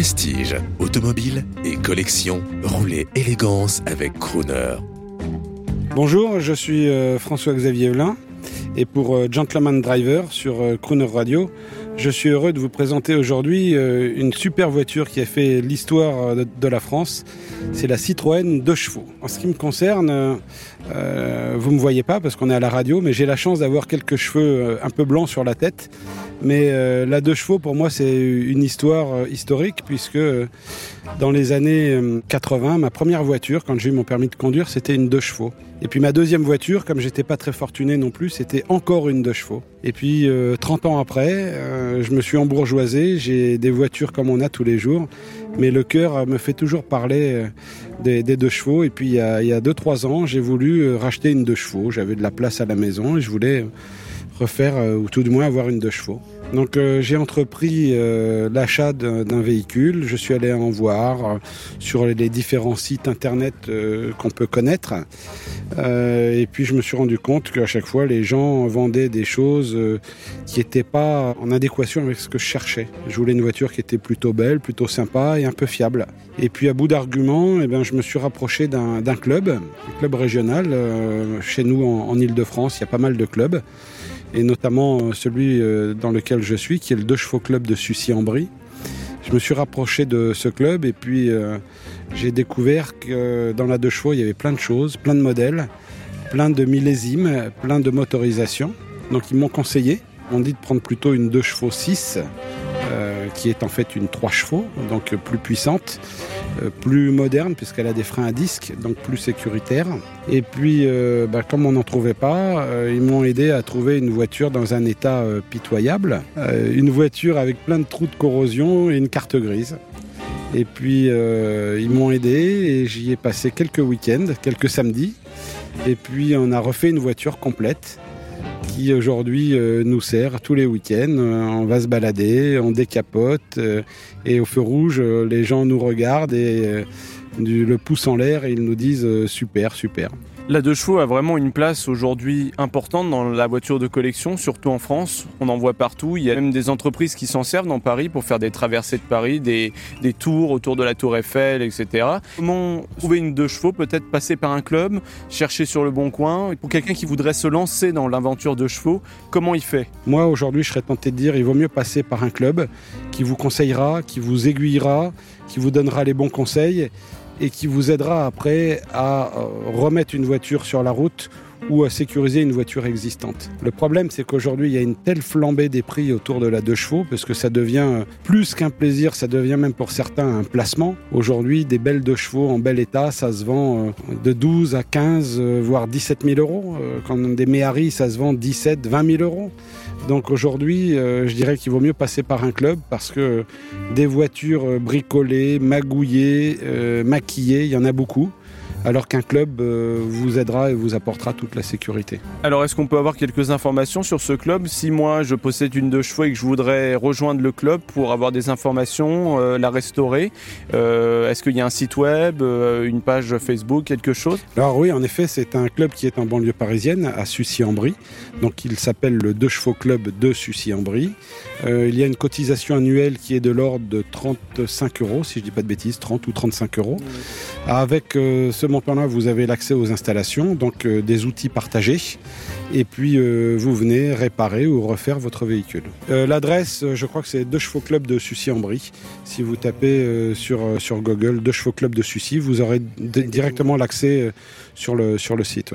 Prestige, automobile et collection, roulez élégance avec Crooner. Bonjour, je suis euh, François-Xavier Evelin et pour euh, Gentleman Driver sur euh, Crooner Radio, je suis heureux de vous présenter aujourd'hui une super voiture qui a fait l'histoire de, la France. C'est la Citroën 2 chevaux. En ce qui me concerne, vous ne me voyez pas parce qu'on est à la radio, mais j'ai la chance d'avoir quelques cheveux un peu blancs sur la tête. Mais euh, la 2 chevaux, pour moi, c'est une histoire euh, historique puisque euh, dans les années euh, 80, ma première voiture, quand j'ai eu mon permis de conduire, c'était une 2 chevaux. Et puis ma deuxième voiture, comme j'étais pas très fortuné non plus, c'était encore une 2 chevaux. Et puis euh, 30 ans après, euh, je me suis embourgeoisé, j'ai des voitures comme on a tous les jours, mais le cœur euh, me fait toujours parler euh, des, des deux chevaux. Et puis il y a, il y a 2-3 ans, j'ai voulu euh, racheter une 2 chevaux. J'avais de la place à la maison et je voulais refaire, euh, ou tout du moins avoir une 2 chevaux. Donc euh, j'ai entrepris euh, l'achat d'un véhicule, je suis allé en voir euh, sur les différents sites internet qu'on peut connaître. Et puis je me suis rendu compte qu'à chaque fois les gens vendaient des choses qui n'étaient pas en adéquation avec ce que je cherchais. Je voulais une voiture qui était plutôt belle, plutôt sympa et un peu fiable. Et puis à bout d'arguments, eh ben, je me suis rapproché d'un club, un club régional. Chez nous en, en Ile-de-France, il y a pas mal de clubs et notamment celui dans lequel je suis, qui est le Deux Chevaux Club de Sucy-en-Brie. Je me suis rapproché de ce club et puis euh, j'ai découvert que dans la Deux Chevaux, il y avait plein de choses, plein de modèles, plein de millésimes, plein de motorisations. Donc ils m'ont conseillé, on dit de prendre plutôt une Deux Chevaux 6, euh, qui est en fait une 3 chevaux, donc plus puissante, euh, plus moderne puisqu'elle a des freins à disque, donc plus sécuritaire. Et puis, euh, bah, comme on n'en trouvait pas, euh, ils m'ont aidé à trouver une voiture dans un état euh, pitoyable, Euh, une voiture avec plein de trous de corrosion et une carte grise. Et puis, euh, ils m'ont aidé et j'y ai passé quelques week-ends, quelques samedis. Et puis, on a refait une voiture complète qui aujourd'hui euh, nous sert tous les week-ends. Euh, on va se balader, on décapote euh, et au feu rouge, les gens nous regardent et le pouce en l'air ils nous disent super, super. La deux chevaux a vraiment une place aujourd'hui importante dans la voiture de collection, surtout en France. On en voit partout. Il y a même des entreprises qui s'en servent dans Paris pour faire des traversées de Paris, des, tours autour de la Tour Eiffel, etc. Comment trouver une deux chevaux Peut-être passer par un club, chercher sur le bon coin? Pour quelqu'un qui voudrait se lancer dans l'aventure de chevaux, comment il fait? Moi, aujourd'hui, je serais tenté de dire il vaut mieux passer par un club qui vous conseillera, qui vous aiguillera, qui vous donnera les bons conseils et qui vous aidera après à euh, remettre une voiture sur la route ou à sécuriser une voiture existante. Le problème, c'est qu'aujourd'hui, il y a une telle flambée des prix autour de la deux chevaux, parce que ça devient euh, plus qu'un plaisir, ça devient même pour certains un placement. Aujourd'hui, des belles deux chevaux en bel état, ça se vend euh, de 12 à 15, euh, voire 17 000 euros. Quand des Méhari, ça se vend 17, 20 000 euros. Donc aujourd'hui, je dirais qu'il vaut mieux passer par un club parce que des voitures bricolées, magouillées, maquillées, il y en a beaucoup. Alors qu'un club euh, vous aidera et vous apportera toute la sécurité. Alors, est-ce qu'on peut avoir quelques informations sur ce club? Si moi, je possède une deux chevaux et que je voudrais rejoindre le club pour avoir des informations, euh, la restaurer, euh, est-ce qu'il y a un site web, euh, une page Facebook, quelque chose? Alors oui, en effet, c'est un club qui est en banlieue parisienne, à Sucy-en-Brie. Donc il s'appelle le Deux Chevaux Club de Sucy-en-Brie. Il y a une cotisation annuelle qui est de l'ordre de 35 euros, si je dis pas de bêtises, 30 ou 35 euros. Avec euh, ce montant-là, vous avez l'accès aux installations, donc euh, des outils partagés. Et puis euh, vous venez réparer ou refaire votre véhicule. Euh, L'adresse, je crois que c'est Deux Chevaux Club de Sucy-en-Brie. Si vous tapez sur, sur Google Deux Chevaux Club de Sucy, vous aurez directement l'accès sur le, sur le site.